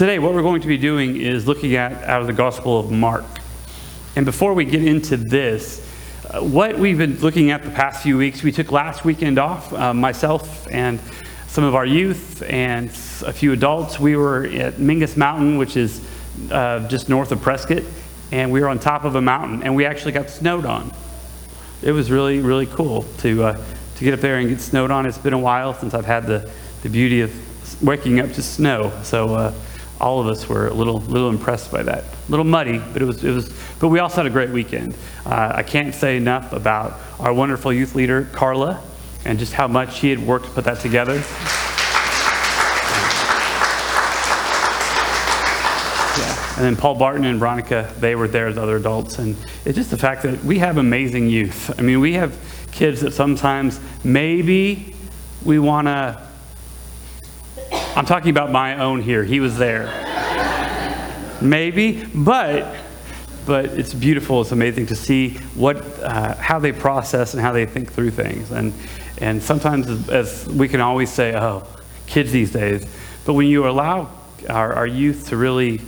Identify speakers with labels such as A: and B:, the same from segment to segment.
A: today, what we're going to be doing is looking at out of the Gospel of Mark. And before we get into this, uh, what we've been looking at the past few weeks, we took last weekend off, uh, myself and some of our youth and a few adults. We were at Mingus Mountain, which is uh, just north of Prescott, and we were on top of a mountain, and we actually got snowed on. It was really, really cool to, uh, to get up there and get snowed on. It's been a while since I've had the, the beauty of waking up to snow. So uh, all of us were a little, little impressed by that. A little muddy, but it was, it was. But we also had a great weekend. Uh, I can't say enough about our wonderful youth leader Carla, and just how much he had worked to put that together. And then Paul Barton and Veronica, they were there as other adults. And it's just the fact that we have amazing youth. I mean, we have kids that sometimes maybe we want to. I'm talking about my own here. He was there. maybe, but but it's beautiful. It's amazing to see what, uh, how they process and how they think through things. And, and sometimes, as, as, we can always say, oh, kids these days, but when you allow our, our youth to really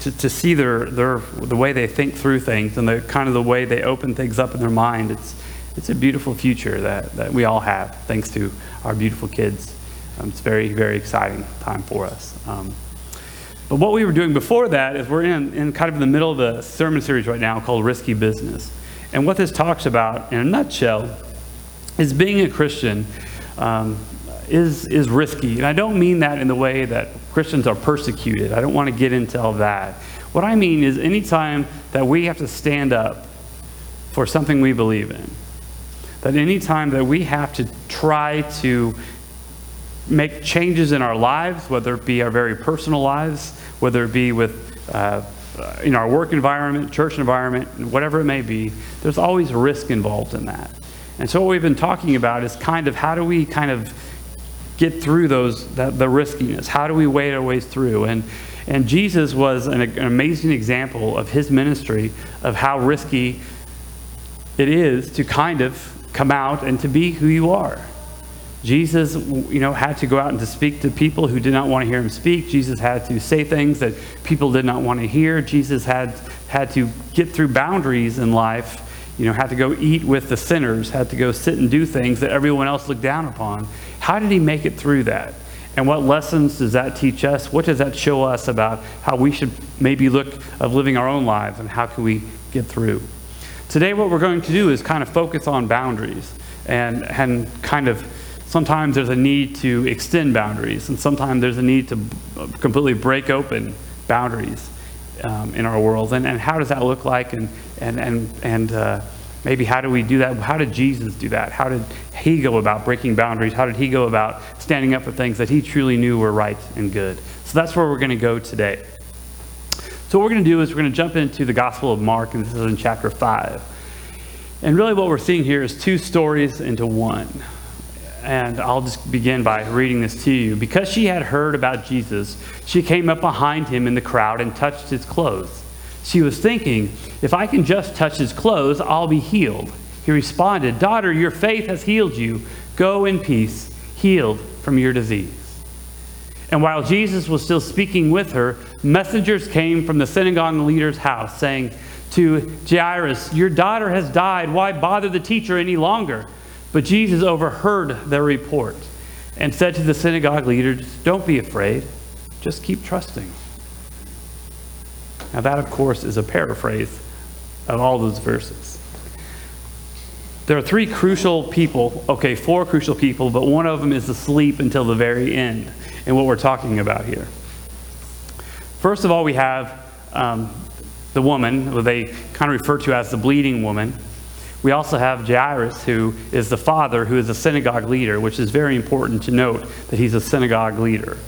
A: to, to see their, their, the way they think through things and the kind of the way they open things up in their mind, it's, it's a beautiful future that, that we all have thanks to our beautiful kids. Um, it's very, very exciting time for us. Um, but what we were doing before that is we're in, in kind of the middle of a sermon series right now called Risky Business. And what this talks about, in a nutshell, is being a Christian um, is, is risky. And I don't mean that in the way that Christians are persecuted. I don't want to get into all that. What I mean is anytime that we have to stand up for something we believe in, that anytime that we have to try to make changes in our lives, whether it be our very personal lives, whether it be with uh, in our work environment, church environment, whatever it may be, there's always risk involved in that. And so what we've been talking about is kind of how do we kind of get through those that, the riskiness? How do we wade our ways through? And and Jesus was an, an amazing example of his ministry of how risky it is to kind of come out and to be who you are. Jesus, you know, had to go out and to speak to people who did not want to hear him speak. Jesus had to say things that people did not want to hear. Jesus had had to get through boundaries in life. You know, had to go eat with the sinners, had to go sit and do things that everyone else looked down upon. How did he make it through that? And what lessons does that teach us? What does that show us about how we should maybe look of living our own lives and how can we get through? Today, what we're going to do is kind of focus on boundaries and, and kind of sometimes there's a need to extend boundaries, and sometimes there's a need to completely break open boundaries um, in our world. And, and how does that look like? And, and, and, and uh, maybe how do we do that? How did Jesus do that? How did he go about breaking boundaries? How did he go about standing up for things that he truly knew were right and good? So that's where we're going to go today. So, what we're going to do is we're going to jump into the Gospel of Mark, and this is in chapter 5. And really, what we're seeing here is two stories into one and I'll just begin by reading this to you. Because she had heard about Jesus, she came up behind him in the crowd and touched his clothes. She was thinking, if I can just touch his clothes, I'll be healed. He responded, Daughter, your faith has healed you. Go in peace, healed from your disease. And while Jesus was still speaking with her, messengers came from the synagogue leader's house, saying to Jairus, Your daughter has died. Why bother the teacher any longer? But Jesus overheard their report and said to the synagogue leaders, Don't be afraid, just keep trusting. Now, that, of course, is a paraphrase of all those verses. There are three crucial people, okay, four crucial people, but one of them is asleep until the very end in what we're talking about here. First of all, we have um, the woman, who they kind of refer to as the bleeding woman. We also have Jairus, who is the father, who is a synagogue leader, which is very important to note that he's a synagogue leader.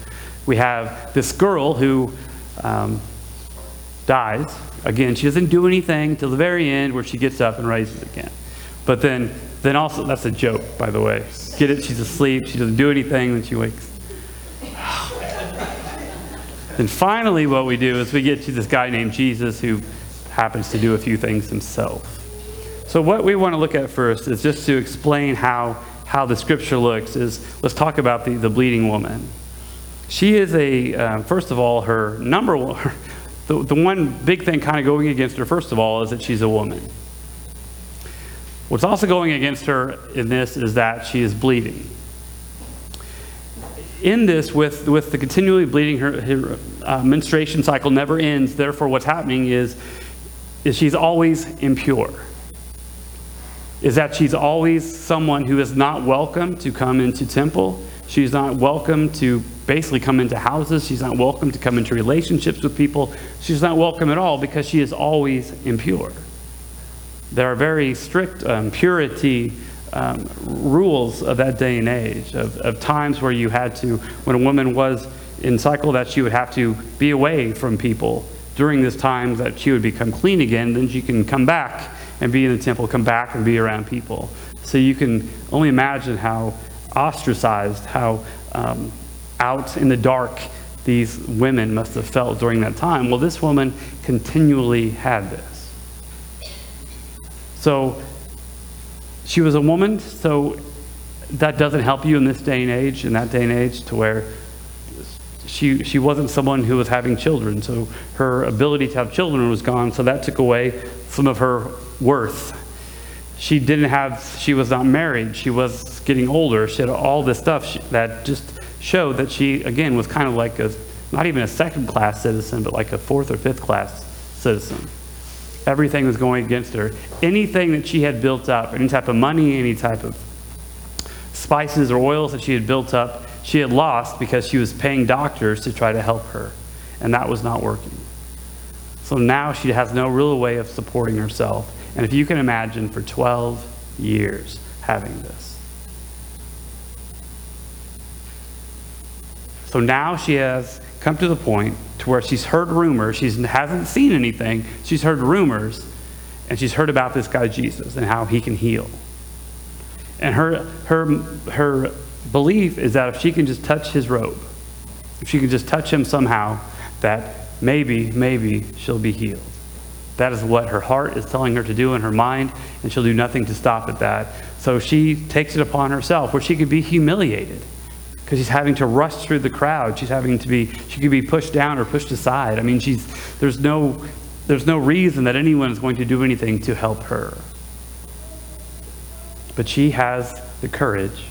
A: We have this girl who um, dies. Again, she doesn't do anything till the very end where she gets up and rises again. But then, then also, that's a joke, by the way. Get it? She's asleep. She doesn't do anything. Then she wakes. then finally, what we do is we get to this guy named Jesus who happens to do a few things himself. So what we want to look at first is just to explain how, how the scripture looks is let's talk about the, the bleeding woman. She is a, uh, first of all, her number one, the, the one big thing kind of going against her, first of all, is that she's a woman. What's also going against her in this is that she is bleeding. In this, with, with the continually bleeding, her, her uh, menstruation cycle never ends. Therefore, what's happening is, is she's always impure. Is that she's always someone who is not welcome to come into temple. She's not welcome to basically come into houses. She's not welcome to come into relationships with people. She's not welcome at all because she is always impure. There are very strict um, purity um, rules of that day and age, of, of times where you had to, when a woman was in cycle, that she would have to be away from people during this time that she would become clean again. Then she can come back and be in the temple, come back and be around people. So you can only imagine how ostracized, how um, out in the dark these women must have felt during that time. Well, this woman continually had this. So she was a woman, so that doesn't help you in this day and age, in that day and age, to where she, she wasn't someone who was having children. So her ability to have children was gone, so that took away some of her worth. She didn't have, she was not married. She was getting older. She had all this stuff that just showed that she, again, was kind of like a, not even a second class citizen, but like a fourth or fifth class citizen. Everything was going against her. Anything that she had built up, any type of money, any type of spices or oils that she had built up, she had lost because she was paying doctors to try to help her. And that was not working. So now she has no real way of supporting herself. And if you can imagine, for 12 years having this. So now she has come to the point to where she's heard rumors. She hasn't seen anything. She's heard rumors, and she's heard about this guy Jesus and how he can heal. And her, her, her belief is that if she can just touch his robe, if she can just touch him somehow, that maybe, maybe she'll be healed. That is what her heart is telling her to do in her mind, and she'll do nothing to stop at that. So she takes it upon herself where she could be humiliated because she's having to rush through the crowd. She's having to be, she could be pushed down or pushed aside. I mean, she's, there's no, there's no reason that anyone is going to do anything to help her. But she has the courage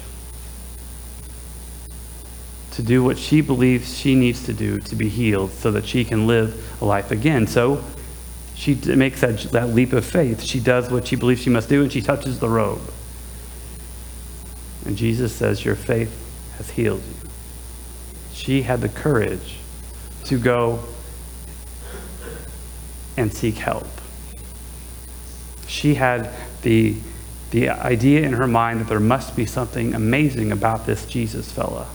A: to do what she believes she needs to do to be healed so that she can live a life again. So she makes that, that leap of faith. She does what she believes she must do and she touches the robe. And Jesus says, Your faith has healed you. She had the courage to go and seek help. She had the, the idea in her mind that there must be something amazing about this Jesus fella.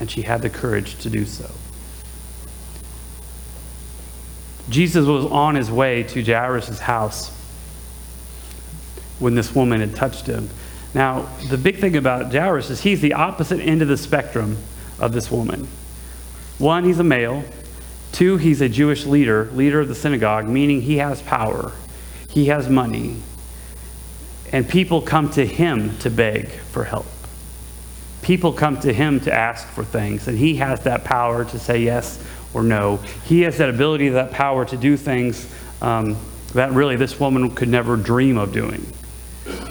A: And she had the courage to do so. Jesus was on his way to Jairus' house when this woman had touched him. Now, the big thing about Jairus is he's the opposite end of the spectrum of this woman. One, he's a male. Two, he's a Jewish leader, leader of the synagogue, meaning he has power, he has money, and people come to him to beg for help. People come to him to ask for things, and he has that power to say yes or no. He has that ability, that power to do things um, that really this woman could never dream of doing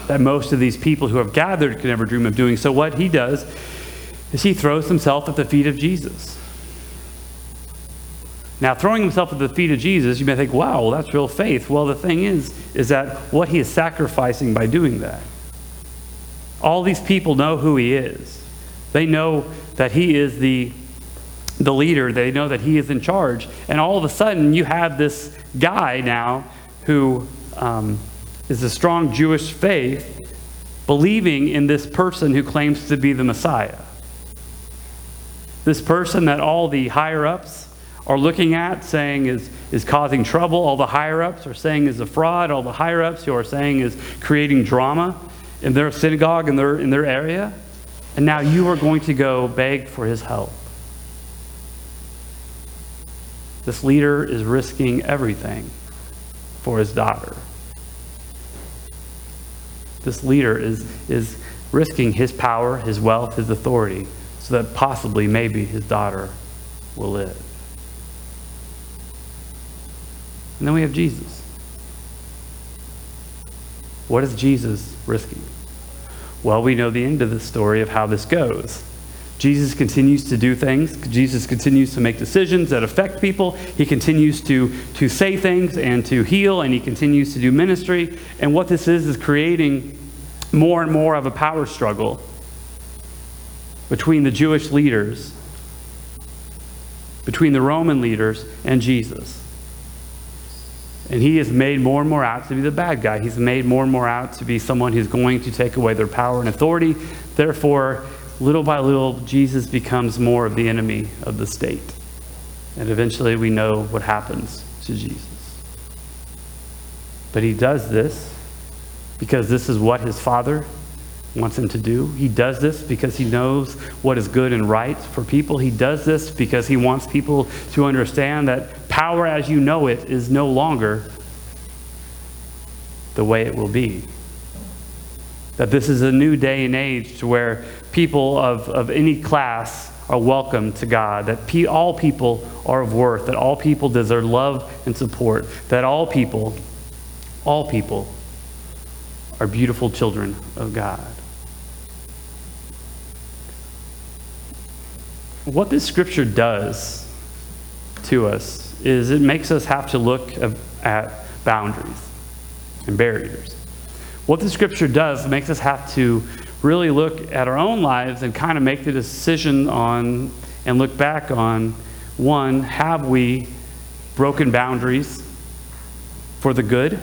A: that most of these people who have gathered could never dream of doing. So, what he does is he throws himself at the feet of Jesus. Now, throwing himself at the feet of Jesus, you may think, wow, well, that's real faith. Well, the thing is, is that what he is sacrificing by doing that. All these people know who he is. They know that he is the, the leader, they know that he is in charge. And all of a sudden, you have this guy now who um, is a strong Jewish faith believing in this person who claims to be the Messiah. This person that all the higher ups are looking at, saying is, is causing trouble. All the higher ups are saying is a fraud. All the higher ups who are saying is creating drama in their synagogue, in their, in their area. And now you are going to go beg for his help. This leader is risking everything for his daughter. This leader is, is risking his power, his wealth, his authority, so that possibly, maybe, his daughter will live. And then we have Jesus. What is Jesus risking? Well, we know the end of the story of how this goes. Jesus continues to do things. Jesus continues to make decisions that affect people. He continues to, to say things and to heal, and he continues to do ministry. And what this is, is creating more and more of a power struggle between the Jewish leaders, between the Roman leaders, and Jesus. And he is made more and more out to be the bad guy. He's made more and more out to be someone who's going to take away their power and authority. Therefore, little by little, Jesus becomes more of the enemy of the state. And eventually, we know what happens to Jesus. But he does this because this is what his father wants him to do. He does this because he knows what is good and right for people. He does this because he wants people to understand that power as you know it is no longer the way it will be. That this is a new day and age to where people of, of any class are welcome to God, that pe- all people are of worth, that all people deserve love and support, that all people, all people are beautiful children of God. What this scripture does to us is it makes us have to look at boundaries and barriers. What the scripture does makes us have to really look at our own lives and kind of make the decision on and look back on one, have we broken boundaries for the good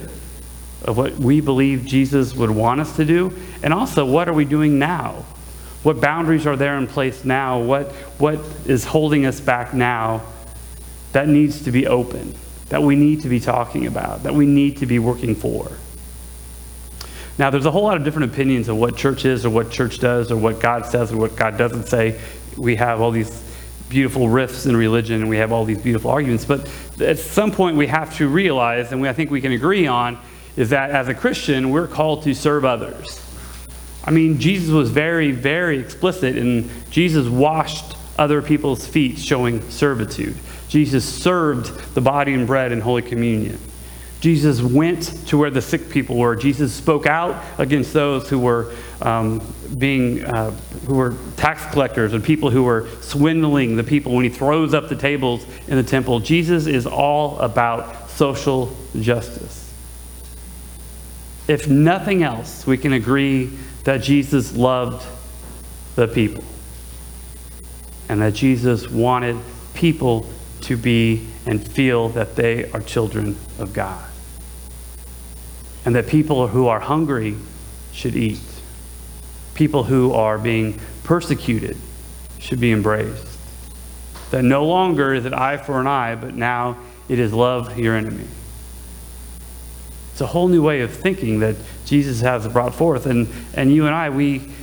A: of what we believe Jesus would want us to do? And also, what are we doing now? What boundaries are there in place now? What, what is holding us back now that needs to be open, that we need to be talking about, that we need to be working for? Now, there's a whole lot of different opinions of what church is or what church does or what God says or what God doesn't say. We have all these beautiful rifts in religion and we have all these beautiful arguments. But at some point, we have to realize, and we, I think we can agree on, is that as a Christian, we're called to serve others. I mean, Jesus was very, very explicit, and Jesus washed other people's feet, showing servitude. Jesus served the body and bread in Holy Communion. Jesus went to where the sick people were. Jesus spoke out against those who were um, being, uh, who were tax collectors and people who were swindling the people when he throws up the tables in the temple. Jesus is all about social justice. If nothing else, we can agree that Jesus loved the people and that Jesus wanted people to be and feel that they are children of God. And that people who are hungry should eat. People who are being persecuted should be embraced. That no longer is it eye for an eye, but now it is love your enemy. It's a whole new way of thinking that Jesus has brought forth. And, and you and I, we,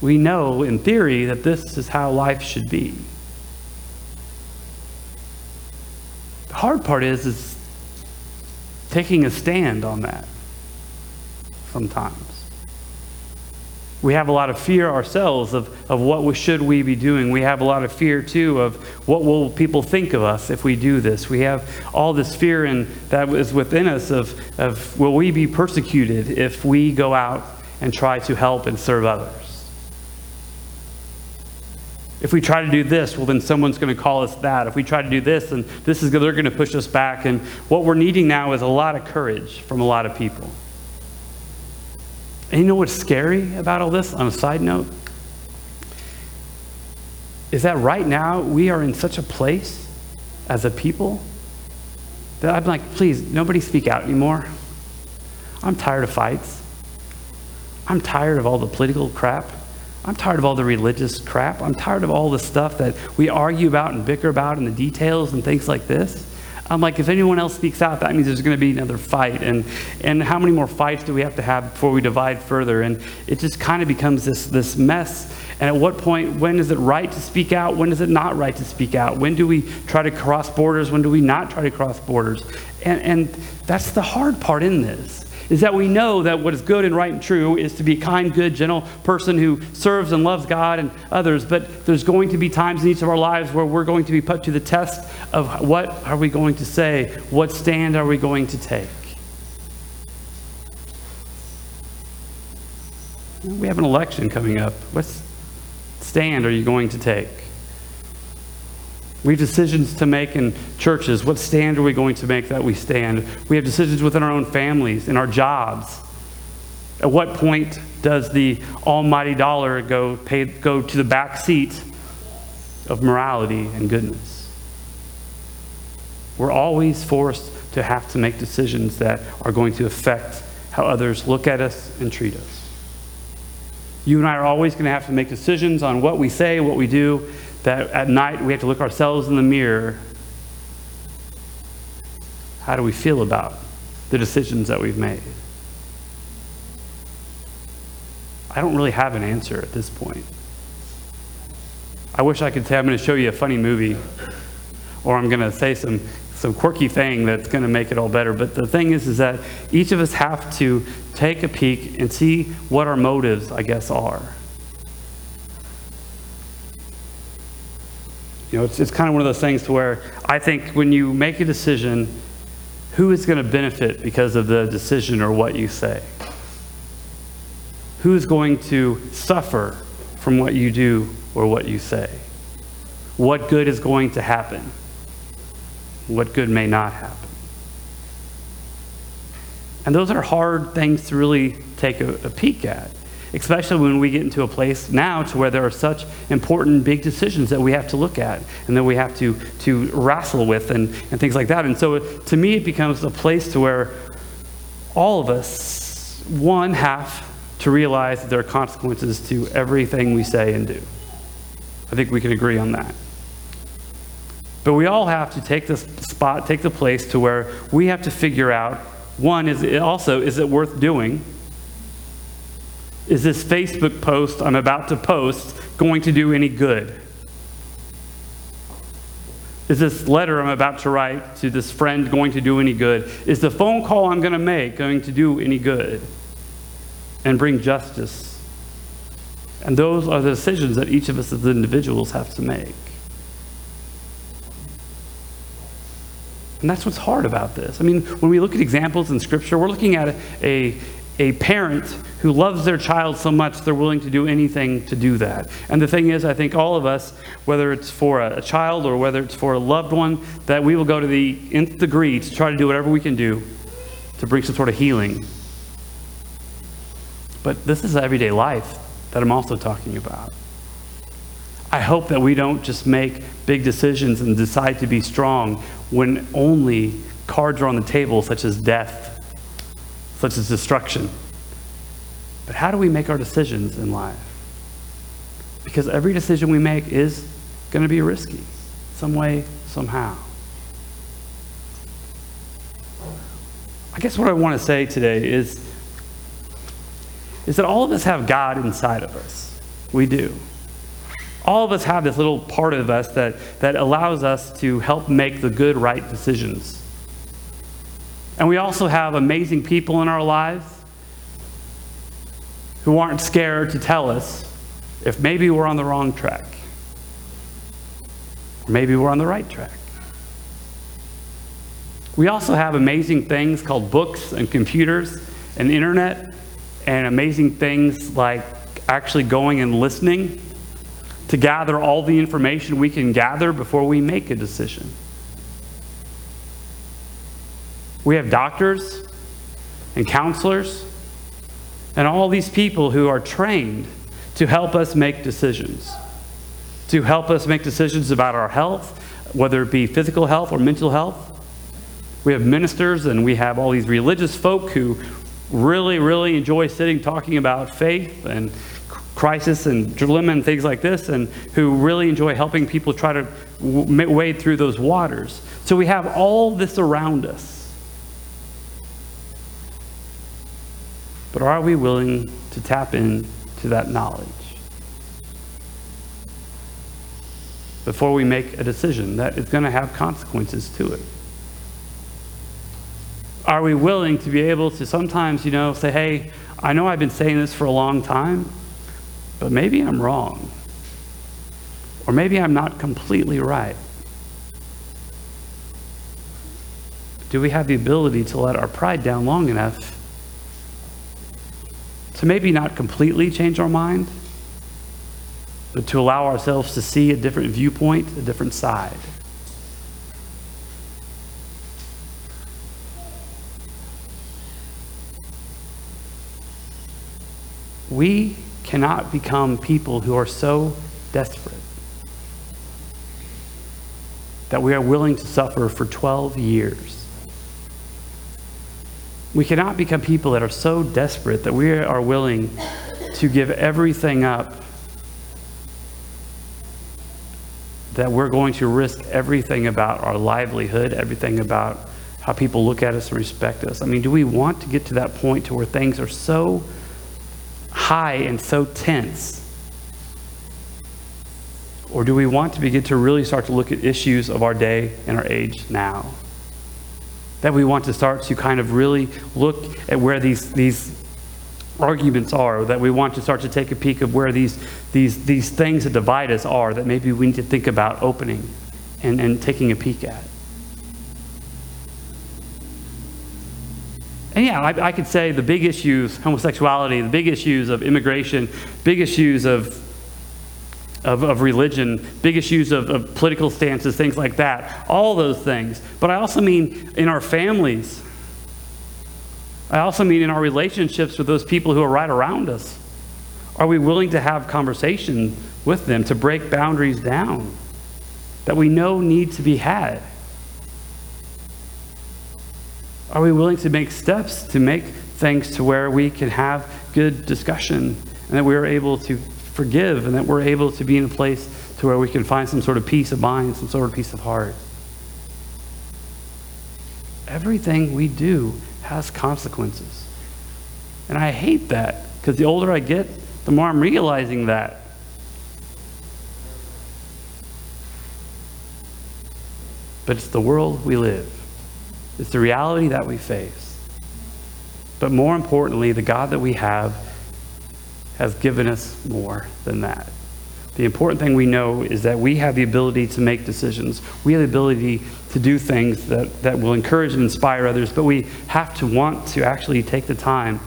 A: we know in theory that this is how life should be. The hard part is, is taking a stand on that sometimes we have a lot of fear ourselves of, of what we, should we be doing. We have a lot of fear too of what will people think of us if we do this. We have all this fear and that is within us of, of will we be persecuted if we go out and try to help and serve others. If we try to do this, well, then someone's going to call us that. If we try to do this, then this is they're going to push us back. And what we're needing now is a lot of courage from a lot of people. And you know what's scary about all this on a side note? Is that right now we are in such a place as a people that I'm like, please, nobody speak out anymore. I'm tired of fights. I'm tired of all the political crap. I'm tired of all the religious crap. I'm tired of all the stuff that we argue about and bicker about and the details and things like this. I'm like, if anyone else speaks out, that means there's going to be another fight. And, and how many more fights do we have to have before we divide further? And it just kind of becomes this, this mess. And at what point, when is it right to speak out? When is it not right to speak out? When do we try to cross borders? When do we not try to cross borders? And, and that's the hard part in this, is that we know that what is good and right and true is to be a kind, good, gentle person who serves and loves God and others. But there's going to be times in each of our lives where we're going to be put to the test of what are we going to say? What stand are we going to take? We have an election coming up. What stand are you going to take? We have decisions to make in churches. What stand are we going to make that we stand? We have decisions within our own families, in our jobs. At what point does the almighty dollar go, pay, go to the back seat of morality and goodness? We're always forced to have to make decisions that are going to affect how others look at us and treat us. You and I are always going to have to make decisions on what we say, what we do, that at night we have to look ourselves in the mirror. How do we feel about the decisions that we've made? I don't really have an answer at this point. I wish I could say I'm going to show you a funny movie or I'm going to say some, some quirky thing that's going to make it all better. But the thing is, is that each of us have to take a peek and see what our motives, I guess, are. You know, it's, it's kind of one of those things to where I think when you make a decision, who is going to benefit because of the decision or what you say? Who is going to suffer from what you do or what you say? What good is going to happen? What good may not happen? And those are hard things to really take a, a peek at especially when we get into a place now to where there are such important big decisions that we have to look at and that we have to, to wrestle with and, and things like that. And so to me, it becomes a place to where all of us, one, have to realize that there are consequences to everything we say and do. I think we can agree on that. But we all have to take this spot, take the place to where we have to figure out one, is it also, is it worth doing? Is this Facebook post I'm about to post going to do any good? Is this letter I'm about to write to this friend going to do any good? Is the phone call I'm going to make going to do any good and bring justice? And those are the decisions that each of us as individuals have to make. And that's what's hard about this. I mean, when we look at examples in Scripture, we're looking at a, a, a parent who loves their child so much they're willing to do anything to do that. And the thing is, I think all of us, whether it's for a, child or whether it's for a loved one, that we will go to the nth degree to try to do whatever we can do to bring some sort of healing. But this is everyday life that I'm also talking about. I hope that we don't just make big decisions and decide to be strong when only cards are on the table, such as death such as destruction. But how do we make our decisions in life? Because every decision we make is going to be risky, some way, somehow. I guess what I want to say today is, is that all of us have God inside of us. We do. All of us have this little part of us that, that allows us to help make the good, right decisions. And we also have amazing people in our lives who aren't scared to tell us if maybe we're on the wrong track. Or maybe we're on the right track. We also have amazing things called books and computers and internet and amazing things like actually going and listening to gather all the information we can gather before we make a decision. We have doctors and counselors and all these people who are trained to help us make decisions, to help us make decisions about our health, whether it be physical health or mental health. We have ministers and we have all these religious folk who really, really enjoy sitting talking about faith and crisis and dilemma and things like this, and who really enjoy helping people try to wade through those waters. So we have all this around us. But are we willing to tap into that knowledge? Before we make a decision that is going to have consequences to it. Are we willing to be able to sometimes, you know, say, hey, I know I've been saying this for a long time, but maybe I'm wrong. Or maybe I'm not completely right. Do we have the ability to let our pride down long enough to maybe not completely change our mind, but to allow ourselves to see a different viewpoint, a different side? We cannot become people who are so desperate that we are willing to suffer for 12 years. We cannot become people that are so desperate that we are willing to give everything up, that we're going to risk everything about our livelihood, everything about how people look at us and respect us. I mean, do we want to get to that point to where things are so high and so tense? Or do we want to begin to really start to look at issues of our day and our age now? That we want to start to kind of really look at where these, these arguments are, that we want to start to take a peek of where these, these, these things that divide us are, that maybe we need to think about opening and, and taking a peek at. And yeah, I, I, could say the big issues, homosexuality, the big issues of immigration, big issues of of, of religion, big issues of, of political stances, things like that, all those things. But I also mean in our families. I also mean in our relationships with those people who are right around us. Are we willing to have conversation with them to break boundaries down that we know need to be had? Are we willing to make steps to make things to where we can have good discussion and that we are able to forgive and that we're able to be in a place to where we can find some sort of peace of mind, some sort of peace of heart. Everything we do has consequences. And I hate that because the older I get, the more I'm realizing that. But it's the world we live, it's the reality that we face. But more importantly, the God that we have has given us more than that. The important thing we know is that we have the ability to make decisions. We have the ability to do things that, that will encourage and inspire others, but we have to want to actually take the time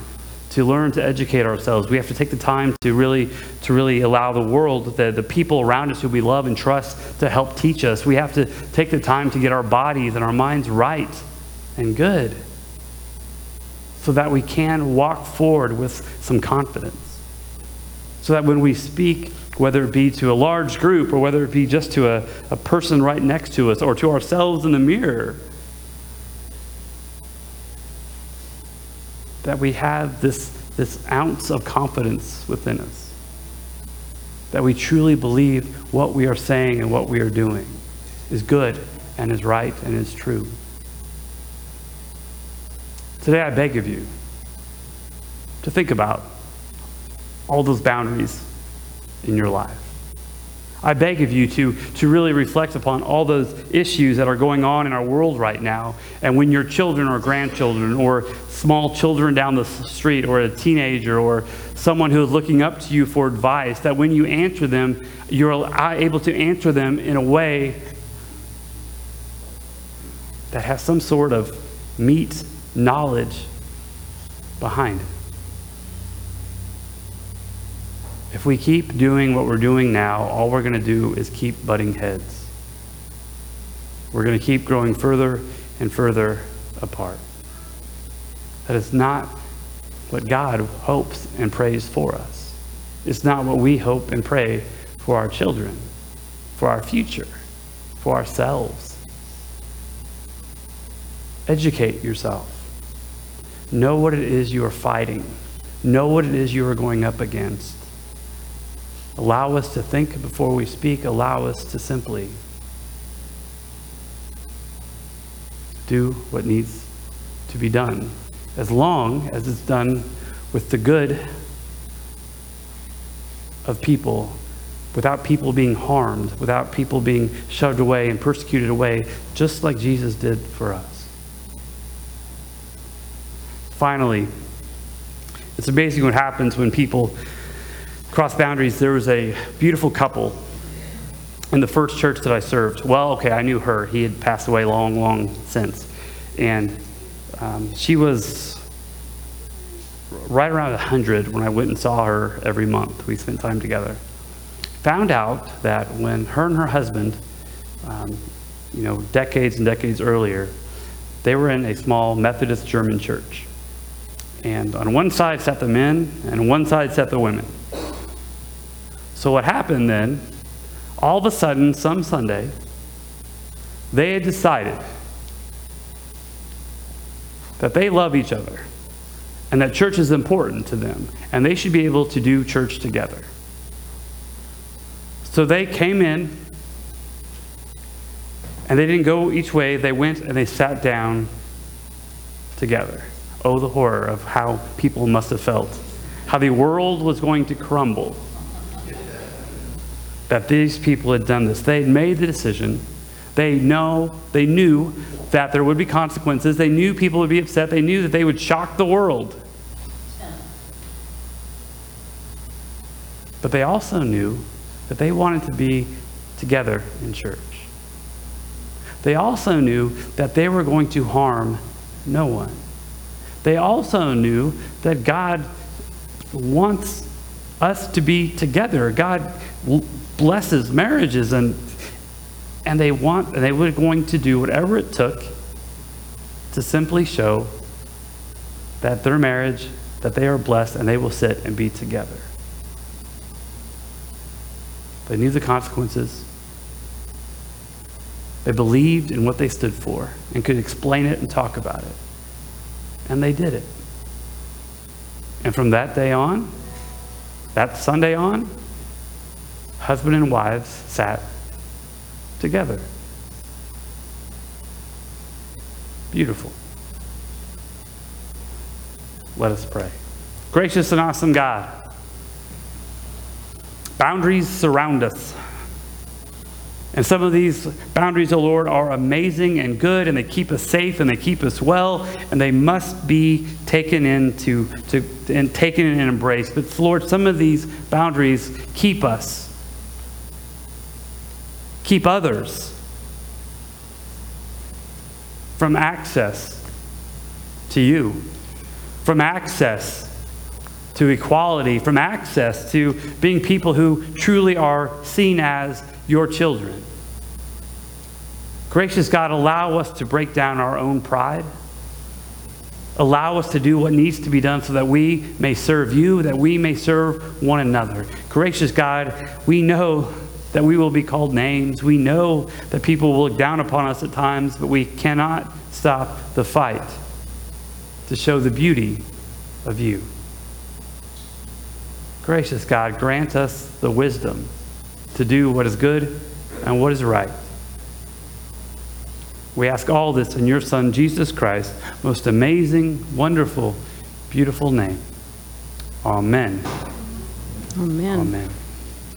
A: to learn to educate ourselves. We have to take the time to really, to really allow the world, the, the people around us who we love and trust, to help teach us. We have to take the time to get our bodies and our minds right and good so that we can walk forward with some confidence so that when we speak, whether it be to a large group or whether it be just to a, a person right next to us or to ourselves in the mirror, that we have this, this ounce of confidence within us. That we truly believe what we are saying and what we are doing is good and is right and is true. Today, I beg of you to think about all those boundaries in your life. I beg of you to, to really reflect upon all those issues that are going on in our world right now. And when your children or grandchildren or small children down the street or a teenager or someone who is looking up to you for advice, that when you answer them, you're able to answer them in a way that has some sort of meat knowledge behind it. If we keep doing what we're doing now, all we're going to do is keep butting heads. We're going to keep growing further and further apart. That is not what God hopes and prays for us. It's not what we hope and pray for our children, for our future, for ourselves. Educate yourself. Know what it is you are fighting. Know what it is you are going up against. Allow us to think before we speak. Allow us to simply do what needs to be done, as long as it's done with the good of people, without people being harmed, without people being shoved away and persecuted away, just like Jesus did for us. finally, it's amazing what happens when people cross boundaries. There was a beautiful couple in the first church that I served. Well, okay, I knew her. He had passed away long, long since. And um, she was right around 100 when I went and saw her every month. We spent time together. Found out that when her and her husband, um, you know, decades and decades earlier, they were in a small Methodist German church. And on one side sat the men, and on one side sat the women. So what happened then, all of a sudden, some Sunday, they had decided that they love each other and that church is important to them and they should be able to do church together. So they came in and they didn't go each way, they went and they sat down together. Oh, the horror of how people must have felt. How the world was going to crumble. That these people had done this. They had made the decision. They know, they knew that there would be consequences. They knew people would be upset. They knew that they would shock the world. But they also knew that they wanted to be together in church. They also knew that they were going to harm no one. They also knew that God wants us to be together. God blesses marriages and and they want and they were going to do whatever it took to simply show that their marriage that they are blessed and they will sit and be together. They knew the consequences. They believed in what they stood for and could explain it and talk about it. And they did it. And from that day on, that Sunday on, husband and wives sat together. Beautiful. Let us pray. Gracious and awesome God, boundaries surround us. And some of these boundaries, O oh Lord, are amazing and good, and they keep us safe and they keep us well, and they must be taken into to, and taken and embraced. But Lord, some of these boundaries keep us, keep others from access to you, from access to equality, from access to being people who truly are seen as your children. Gracious God, allow us to break down our own pride. Allow us to do what needs to be done so that we may serve you, that we may serve one another. Gracious God, we know that we will be called names. We know that people will look down upon us at times, but we cannot stop the fight to show the beauty of you. Gracious God, grant us the wisdom to do what is good and what is right. We ask all this in your Son, Jesus Christ, most amazing, wonderful, beautiful name. Amen.
B: Amen.
A: Amen.